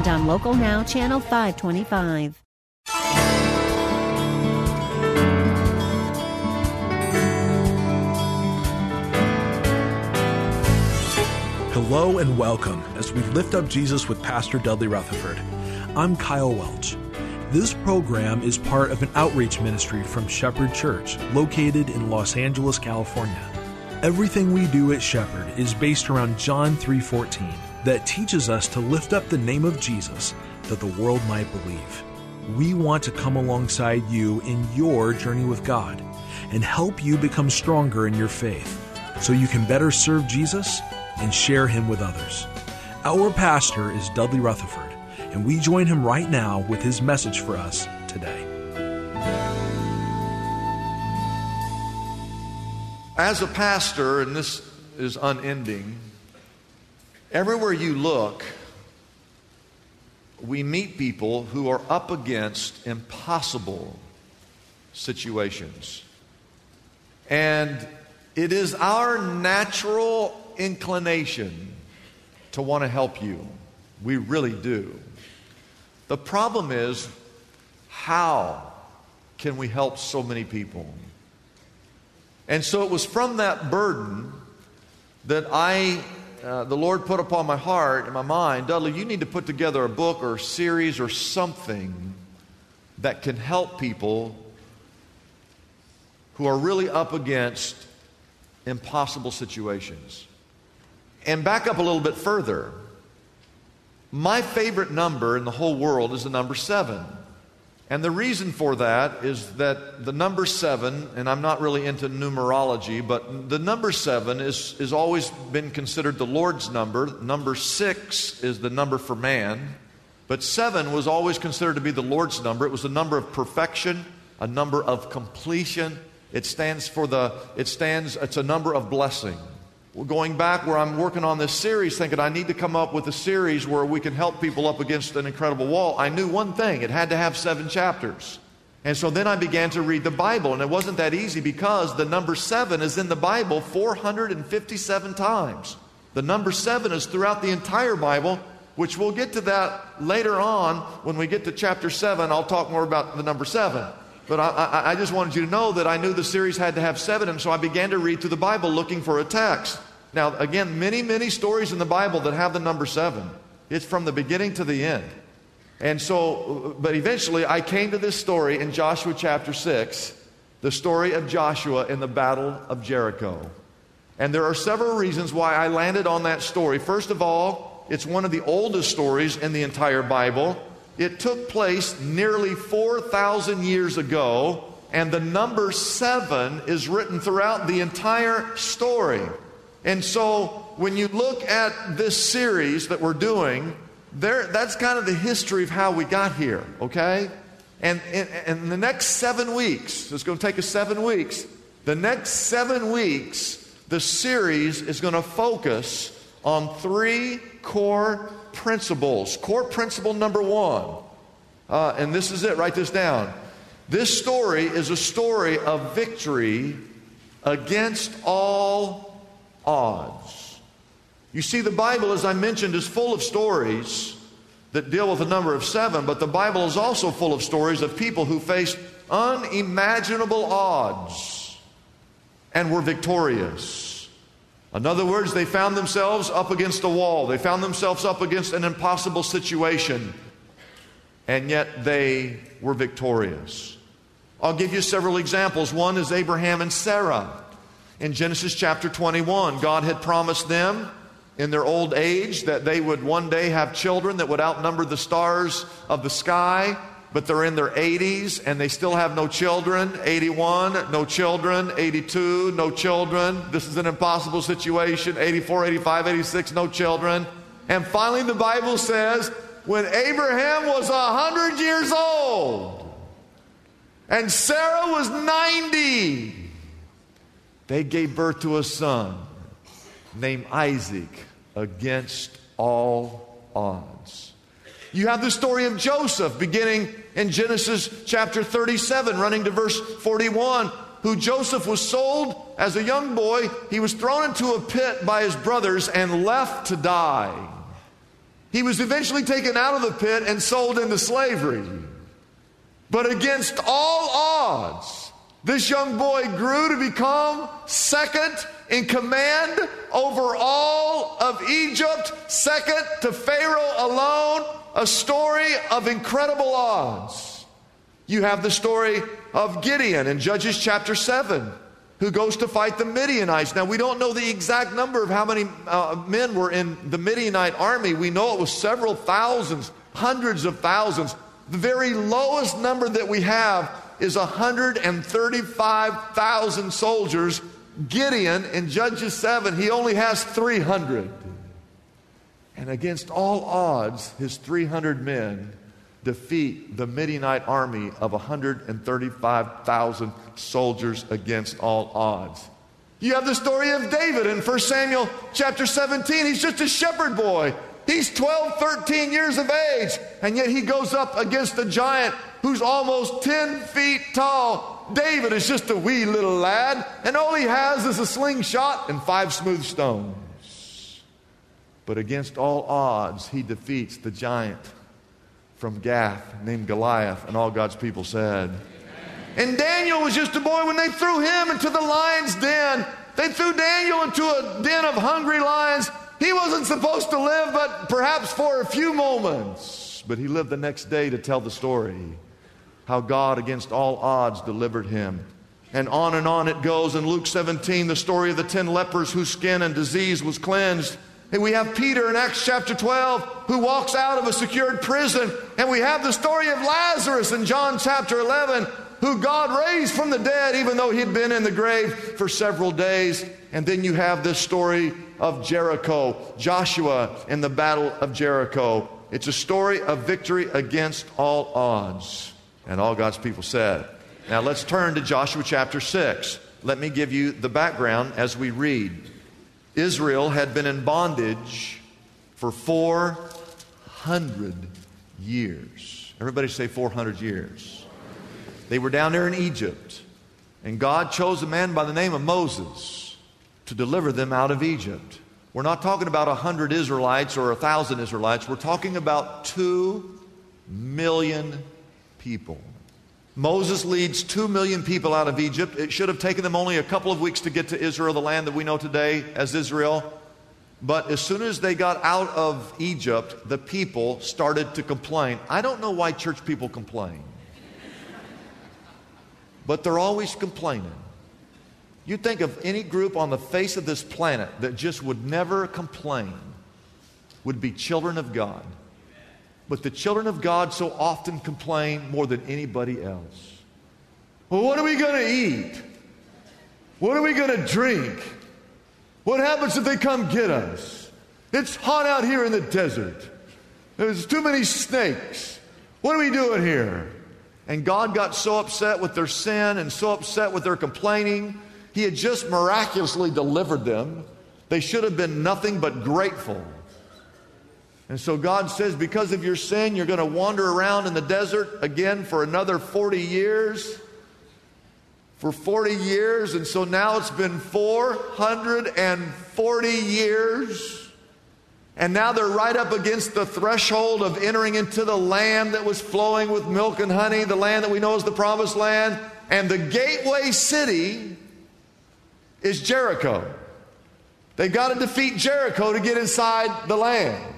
and on Local Now, Channel 525. Hello and welcome as we lift up Jesus with Pastor Dudley Rutherford. I'm Kyle Welch. This program is part of an outreach ministry from Shepherd Church, located in Los Angeles, California. Everything we do at Shepherd is based around John 3:14 that teaches us to lift up the name of Jesus that the world might believe. We want to come alongside you in your journey with God and help you become stronger in your faith so you can better serve Jesus and share him with others. Our pastor is Dudley Rutherford, and we join him right now with his message for us today. As a pastor, and this is unending, everywhere you look, we meet people who are up against impossible situations. And it is our natural inclination to want to help you. We really do. The problem is, how can we help so many people? And so it was from that burden that I, uh, the Lord put upon my heart and my mind, Dudley, you need to put together a book or a series or something that can help people who are really up against impossible situations. And back up a little bit further. My favorite number in the whole world is the number seven. And the reason for that is that the number seven, and I'm not really into numerology, but the number seven is, is always been considered the Lord's number. Number six is the number for man. But seven was always considered to be the Lord's number. It was a number of perfection, a number of completion. It stands for the, it stands, it's a number of blessing. Going back where I'm working on this series, thinking I need to come up with a series where we can help people up against an incredible wall, I knew one thing it had to have seven chapters. And so then I began to read the Bible, and it wasn't that easy because the number seven is in the Bible 457 times. The number seven is throughout the entire Bible, which we'll get to that later on when we get to chapter seven. I'll talk more about the number seven. But I, I, just wanted you to know that I knew the series had to have seven, and so I began to read through the Bible looking for a text. Now, again, many, many stories in the Bible that have the number seven. It's from the beginning to the end. And so, but eventually I came to this story in Joshua chapter 6, the story of Joshua in the Battle of Jericho. And there are several reasons why I landed on that story. First of all, it's one of the oldest stories in the entire Bible. It took place nearly 4,000 years ago, and the number seven is written throughout the entire story. And so when you look at this series that we're doing, there, that's kind of the history of how we got here, okay? And in the next seven weeks, it's going to take us seven weeks, the next seven weeks, the series is going to focus on three core principles. Core principle number one, uh, and this is it, write this down. This story is a story of victory against all odds. You see, the Bible, as I mentioned, is full of stories that deal with the number of seven, but the Bible is also full of stories of people who faced unimaginable odds and were victorious. In other words, they found themselves up against a wall. They found themselves up against an impossible situation, and yet they were victorious. I'll give you several examples. One is Abraham and Sarah. In Genesis chapter 21, God had promised them in their old age that they would one day have children that would outnumber the stars of the sky but they're in their 80s and they still have no children. 81, no children. 82, no children. This is an impossible situation. 84, 85, 86, no children. And finally, the Bible says when Abraham was 100 years old, and Sarah was 90. They gave birth to a son named Isaac against all odds. You have the story of Joseph beginning in Genesis chapter 37, running to verse 41, who Joseph was sold as a young boy. He was thrown into a pit by his brothers and left to die. He was eventually taken out of the pit and sold into slavery. But against all odds, this young boy grew to become second in command over all of Egypt, second to Pharaoh alone, a story of incredible odds. You have the story of Gideon in Judges chapter 7, who goes to fight the Midianites. Now, we don't know the exact number of how many uh, men were in the Midianite army. We know it was several thousands, hundreds of thousands. The very lowest number that we have is 135,000 soldiers. Gideon in Judges 7, he only has 300. And against all odds, his 300 men defeat the Midianite army of 135,000 soldiers against all odds. You have the story of David in 1 Samuel chapter 17. He's just a shepherd boy. He's 12, 13 years of age, and yet he goes up against a giant who's almost 10 feet tall. David is just a wee little lad, and all he has is a slingshot and five smooth stones. But against all odds, he defeats the giant from Gath named Goliath, and all God's people said. And Daniel was just a boy when they threw him into the lion's den. They threw Daniel into a den of hungry lions. He wasn't supposed to live but perhaps for a few moments. But he lived the next day to tell the story how God, against all odds, delivered him. And on and on it goes. In Luke 17, the story of the 10 lepers whose skin and disease was cleansed. And we have Peter in Acts chapter 12 who walks out of a secured prison. And we have the story of Lazarus in John chapter 11 who God raised from the dead even though he'd been in the grave for several days. And then you have this story of Jericho, Joshua in the battle of Jericho. It's a story of victory against all odds. And all God's people said. Now let's turn to Joshua chapter 6. Let me give you the background as we read. Israel had been in bondage for 400 years. Everybody say 400 years. They were down there in Egypt, and God chose a man by the name of Moses to deliver them out of Egypt. We're not talking about 100 Israelites or 1,000 Israelites. We're talking about 2 million people. Moses leads 2 million people out of Egypt. It should have taken them only a couple of weeks to get to Israel, the land that we know today as Israel. But as soon as they got out of Egypt, the people started to complain. I don't know why church people complain, but they're always complaining. You think of any group on the face of this planet that just would never complain, would be children of God. But the children of God so often complain more than anybody else. Well, what are we going to eat? What are we going to drink? What happens if they come get us? It's hot out here in the desert. There's too many snakes. What are we doing here? And God got so upset with their sin and so upset with their complaining. He had just miraculously delivered them. They should have been nothing but grateful. And so God says, because of your sin, you're going to wander around in the desert again for another 40 years. For 40 years. And so now it's been 440 years. And now they're right up against the threshold of entering into the land that was flowing with milk and honey, the land that we know as the promised land. And the gateway city is Jericho. They've got to defeat Jericho to get inside the land.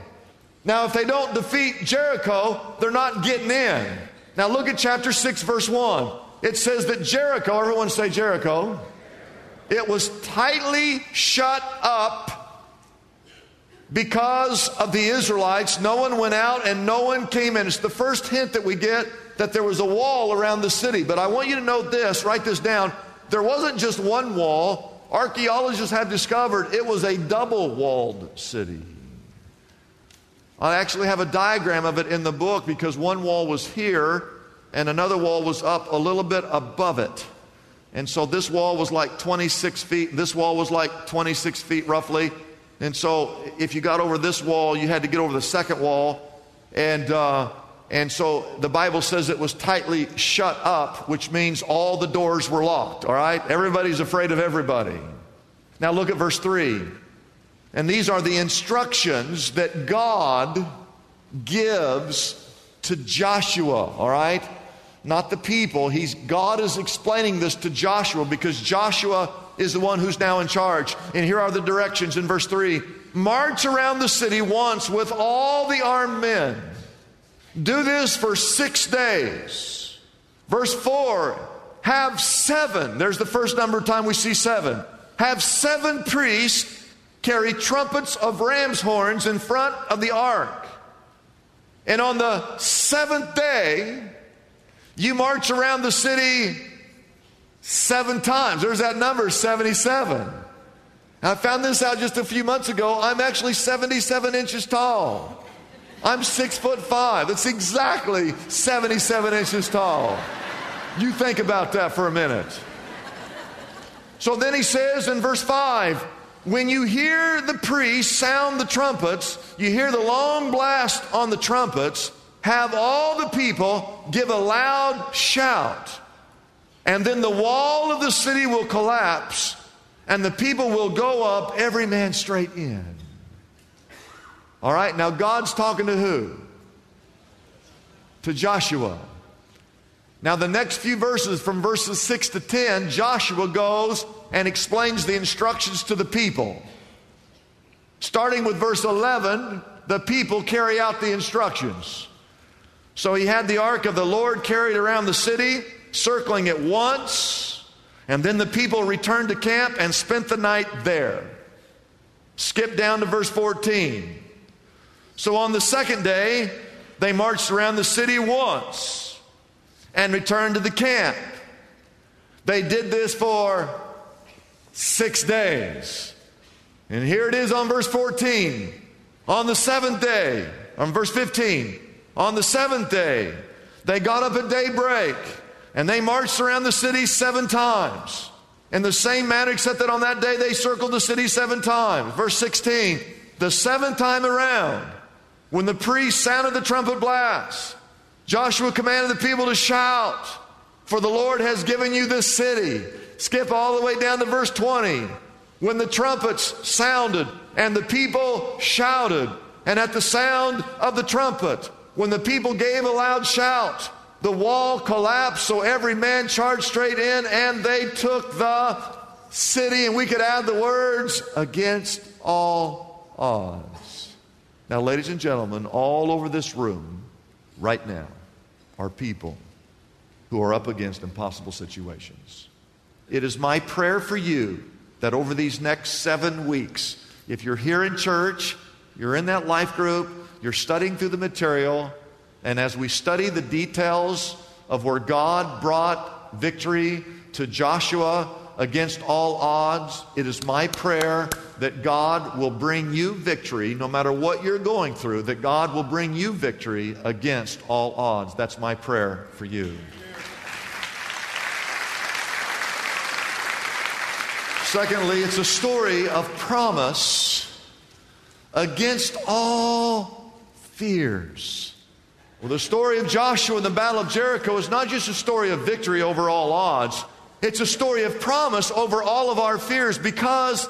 Now, if they don't defeat Jericho, they're not getting in. Now, look at chapter 6, verse 1. It says that Jericho, everyone say Jericho, it was tightly shut up because of the Israelites. No one went out and no one came in. It's the first hint that we get that there was a wall around the city. But I want you to note this, write this down. There wasn't just one wall, archaeologists have discovered it was a double walled city. I actually have a diagram of it in the book because one wall was here and another wall was up a little bit above it. And so this wall was like 26 feet, this wall was like 26 feet roughly. And so if you got over this wall, you had to get over the second wall. And, uh, and so the Bible says it was tightly shut up, which means all the doors were locked, all right? Everybody's afraid of everybody. Now look at verse 3. And these are the instructions that God gives to Joshua, all right? Not the people. He's, God is explaining this to Joshua because Joshua is the one who's now in charge. And here are the directions in verse 3 March around the city once with all the armed men. Do this for six days. Verse 4 Have seven. There's the first number of time we see seven. Have seven priests carry trumpets of ram's horns in front of the ark. And on the seventh day, you march around the city seven times. There's that number, 77. I found this out just a few months ago. I'm actually 77 inches tall. I'm six foot five. It's exactly 77 inches tall. You think about that for a minute. So then he says in verse 5 when you hear the priests sound the trumpets, you hear the long blast on the trumpets, have all the people give a loud shout. And then the wall of the city will collapse, and the people will go up, every man straight in. All right, now God's talking to who? To Joshua. Now, the next few verses, from verses 6 to 10, Joshua goes and explains the instructions to the people. Starting with verse 11, the people carry out the instructions. So he had the ark of the Lord carried around the city, circling it once, and then the people returned to camp and spent the night there. Skip down to verse 14. So on the second day, they marched around the city once and returned to the camp. They did this for six days. And here it is on verse 14. On the seventh day, on verse 15, on the seventh day, they got up at daybreak and they marched around the city seven times. In the same manner, except that on that day they circled the city seven times. Verse 16, the seventh time around, when the priest sounded the trumpet blast, Joshua commanded the people to shout, For the Lord has given you this city. Skip all the way down to verse 20. When the trumpets sounded and the people shouted, and at the sound of the trumpet, when the people gave a loud shout, the wall collapsed, so every man charged straight in, and they took the city. And we could add the words against all odds. Now, ladies and gentlemen, all over this room right now are people who are up against impossible situations. It is my prayer for you that over these next seven weeks, if you're here in church, you're in that life group, you're studying through the material, and as we study the details of where God brought victory to Joshua against all odds, it is my prayer that God will bring you victory no matter what you're going through, that God will bring you victory against all odds. That's my prayer for you. Secondly, it's a story of promise against all fears. Well, the story of Joshua and the Battle of Jericho is not just a story of victory over all odds, it's a story of promise over all of our fears because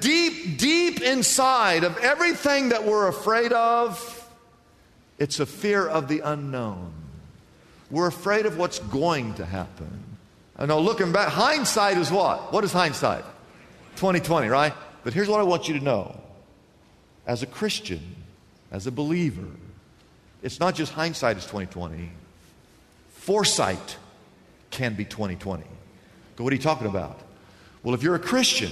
deep, deep inside of everything that we're afraid of, it's a fear of the unknown. We're afraid of what's going to happen. I know looking back, hindsight is what? What is hindsight? 2020, right? But here's what I want you to know. As a Christian, as a believer, it's not just hindsight is 2020. Foresight can be 2020. What are you talking about? Well, if you're a Christian,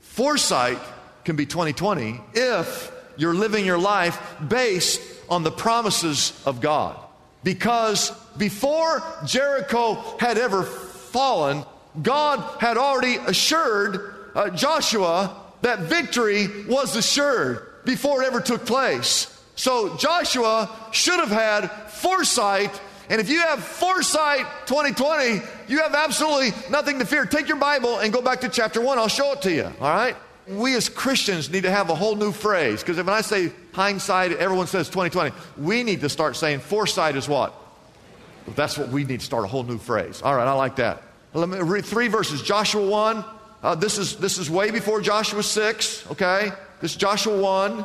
foresight can be 2020 if you're living your life based on the promises of God. Because before Jericho had ever fallen, God had already assured uh, Joshua that victory was assured before it ever took place. So Joshua should have had foresight And if you have foresight 2020, you have absolutely nothing to fear. Take your Bible and go back to chapter 1. I'll show it to you, all right? We as Christians need to have a whole new phrase because when I say hindsight, everyone says 2020. We need to start saying foresight is what? That's what we need to start a whole new phrase. All right, I like that. Let me read three verses. Joshua 1. Uh, this, is, this is way before Joshua 6, okay? This is Joshua 1.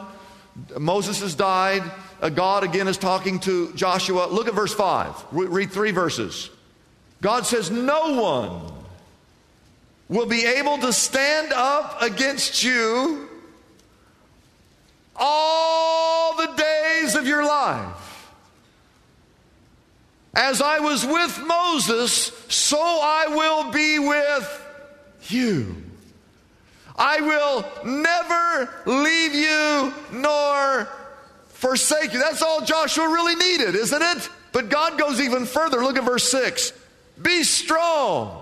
Moses has died. Uh, God again is talking to Joshua. Look at verse 5. Re- read three verses. God says, No one will be able to stand up against you all the days of your life. As I was with Moses, so I will be with you. I will never leave you nor forsake you. That's all Joshua really needed, isn't it? But God goes even further. Look at verse 6. Be strong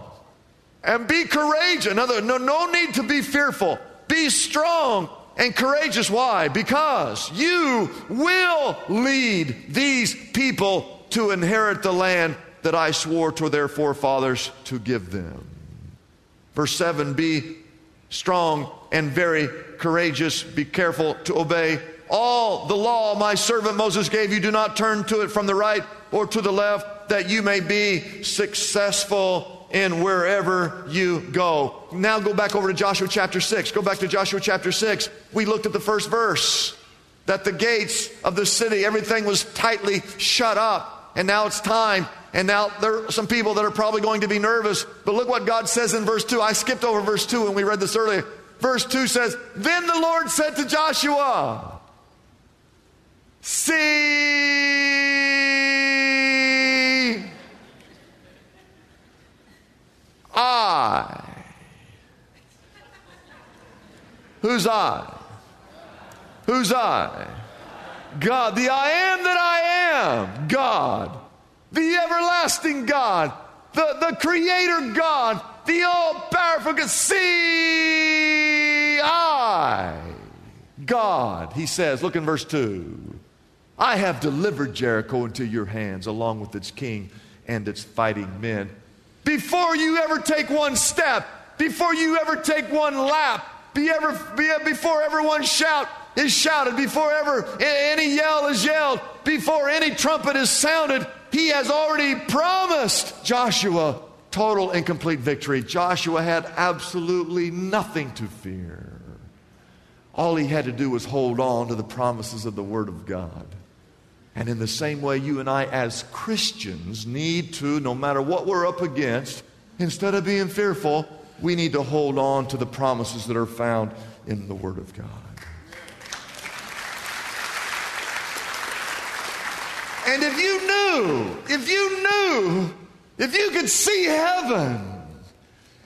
and be courageous. No, no need to be fearful. Be strong and courageous. Why? Because you will lead these people to inherit the land that I swore to their forefathers to give them. Verse 7 Be strong and very courageous. Be careful to obey all the law my servant Moses gave you. Do not turn to it from the right or to the left, that you may be successful in wherever you go. Now go back over to Joshua chapter 6. Go back to Joshua chapter 6. We looked at the first verse that the gates of the city, everything was tightly shut up. And now it's time. And now there are some people that are probably going to be nervous. But look what God says in verse 2. I skipped over verse 2 when we read this earlier. Verse 2 says, Then the Lord said to Joshua, See I. Who's I? Who's I? God, the I am that I am, God, the everlasting God, the, the creator God, the all powerful God. See, I, God, he says, look in verse 2. I have delivered Jericho into your hands, along with its king and its fighting men before you ever take one step, before you ever take one lap, be ever, be, before everyone shout is shouted, before ever any yell is yelled, before any trumpet is sounded, he has already promised Joshua total and complete victory. Joshua had absolutely nothing to fear. All he had to do was hold on to the promises of the Word of God. And in the same way, you and I, as Christians, need to, no matter what we're up against, instead of being fearful, we need to hold on to the promises that are found in the Word of God. And if you knew, if you knew, if you could see heaven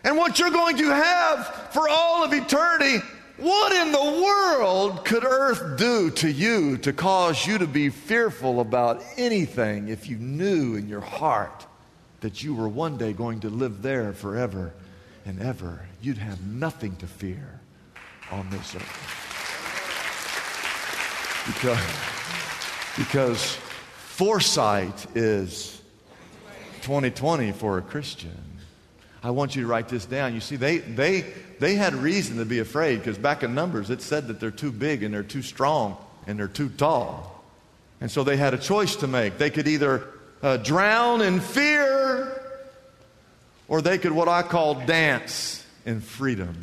and what you're going to have for all of eternity, what in the world could earth do to you to cause you to be fearful about anything if you knew in your heart that you were one day going to live there forever and ever? You'd have nothing to fear on this earth. Because, because foresight is 2020 for a Christian. I want you to write this down. You see, they, they, they had reason to be afraid because back in Numbers it said that they're too big and they're too strong and they're too tall. And so they had a choice to make. They could either uh, drown in fear or they could, what I call, dance in freedom.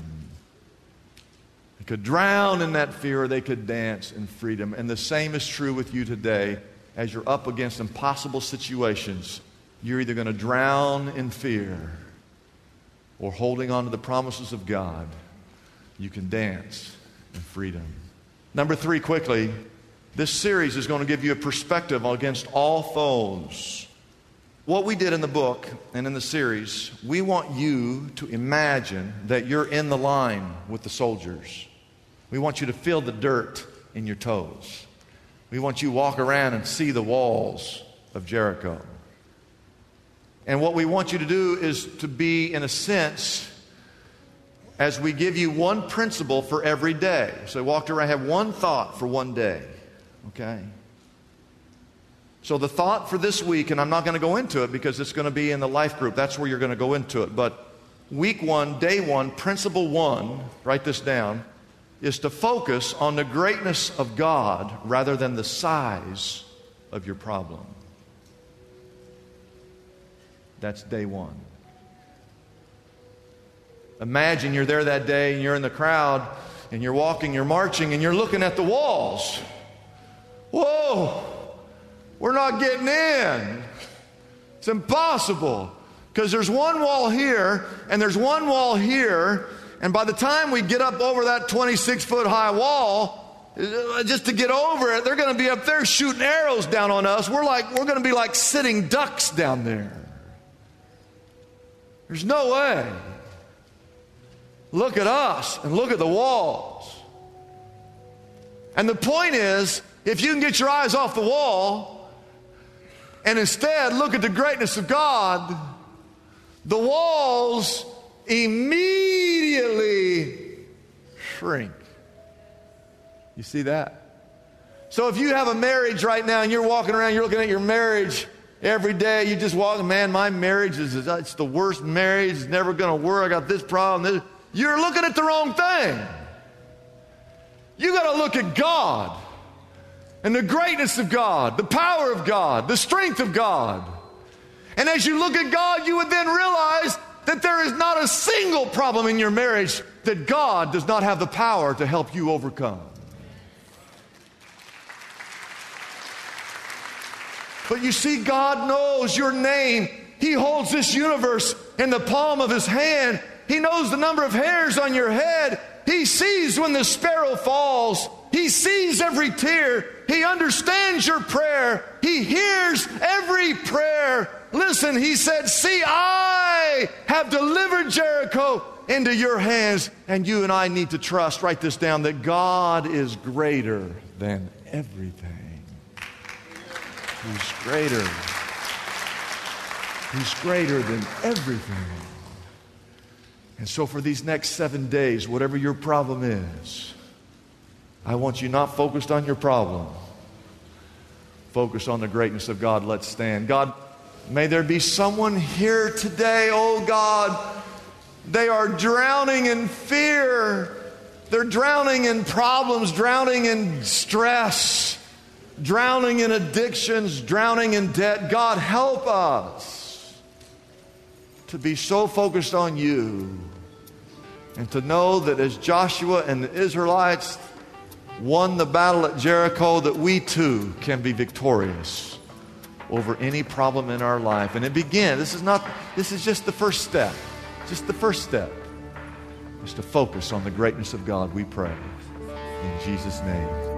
They could drown in that fear or they could dance in freedom. And the same is true with you today as you're up against impossible situations. You're either going to drown in fear or holding on to the promises of God, you can dance in freedom. Number three, quickly, this series is going to give you a perspective against all foes. What we did in the book and in the series, we want you to imagine that you're in the line with the soldiers. We want you to feel the dirt in your toes. We want you to walk around and see the walls of Jericho. And what we want you to do is to be, in a sense, as we give you one principle for every day. So walk around, I have one thought for one day. Okay? So, the thought for this week, and I'm not going to go into it because it's going to be in the life group, that's where you're going to go into it. But week one, day one, principle one, write this down, is to focus on the greatness of God rather than the size of your problem. That's day one. Imagine you're there that day and you're in the crowd and you're walking, you're marching, and you're looking at the walls. Whoa, we're not getting in. It's impossible because there's one wall here and there's one wall here. And by the time we get up over that 26 foot high wall, uh, just to get over it, they're going to be up there shooting arrows down on us. We're like, we're going to be like sitting ducks down there. There's no way. Look at us and look at the walls. And the point is, if you can get your eyes off the wall and instead look at the greatness of God, the walls immediately shrink. You see that? So if you have a marriage right now and you're walking around, you're looking at your marriage every day, you just walk, man, my marriage is it's the worst marriage, it's never going to work, I got this problem. This. You're looking at the wrong thing. You got to look at God and the greatness of God, the power of God, the strength of God. And as you look at God, you would then realize that there is not a single problem in your marriage that God does not have the power to help you overcome. But you see, God knows your name. He holds this universe in the palm of His hand. He knows the number of hairs on your head. He sees when the sparrow falls. He sees every tear. He understands your prayer. He hears every prayer. Listen, he said, See, I have delivered Jericho into your hands. And you and I need to trust, write this down, that God is greater than everything. He's greater. He's greater than everything. And so, for these next seven days, whatever your problem is, I want you not focused on your problem, focus on the greatness of God. Let's stand. God, may there be someone here today, oh God, they are drowning in fear. They're drowning in problems, drowning in stress, drowning in addictions, drowning in debt. God, help us to be so focused on you and to know that as Joshua and the Israelites won the battle at Jericho, that we too can be victorious over any problem in our life. And it begins, this is not, this is just the first step. Just the first step is to focus on the greatness of God, we pray. In Jesus' name.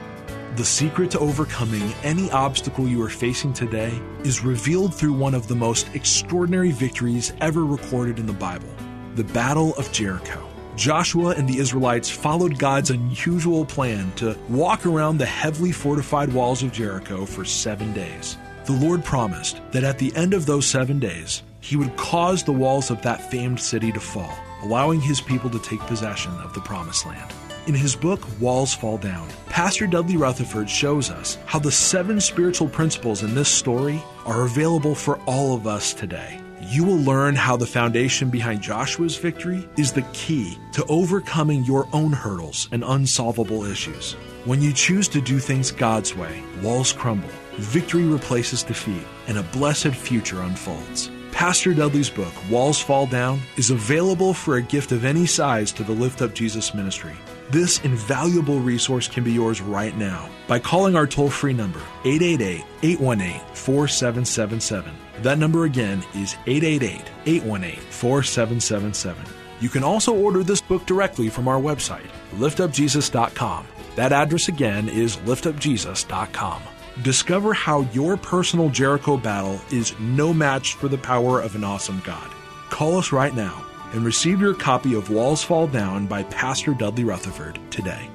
The secret to overcoming any obstacle you are facing today is revealed through one of the most extraordinary victories ever recorded in the Bible the Battle of Jericho. Joshua and the Israelites followed God's unusual plan to walk around the heavily fortified walls of Jericho for seven days. The Lord promised that at the end of those seven days, He would cause the walls of that famed city to fall, allowing His people to take possession of the Promised Land. In his book, Walls Fall Down, Pastor Dudley Rutherford shows us how the seven spiritual principles in this story are available for all of us today. You will learn how the foundation behind Joshua's victory is the key to overcoming your own hurdles and unsolvable issues. When you choose to do things God's way, walls crumble, victory replaces defeat, and a blessed future unfolds. Pastor Dudley's book, Walls Fall Down, is available for a gift of any size to the Lift Up Jesus ministry. This invaluable resource can be yours right now by calling our toll free number, 888 818 4777. That number again is 888 818 4777. You can also order this book directly from our website, liftupjesus.com. That address again is liftupjesus.com. Discover how your personal Jericho battle is no match for the power of an awesome God. Call us right now and receive your copy of Walls Fall Down by Pastor Dudley Rutherford today.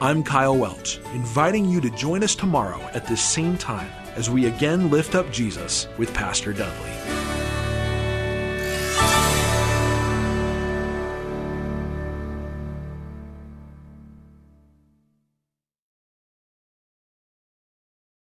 I'm Kyle Welch, inviting you to join us tomorrow at this same time as we again lift up Jesus with Pastor Dudley.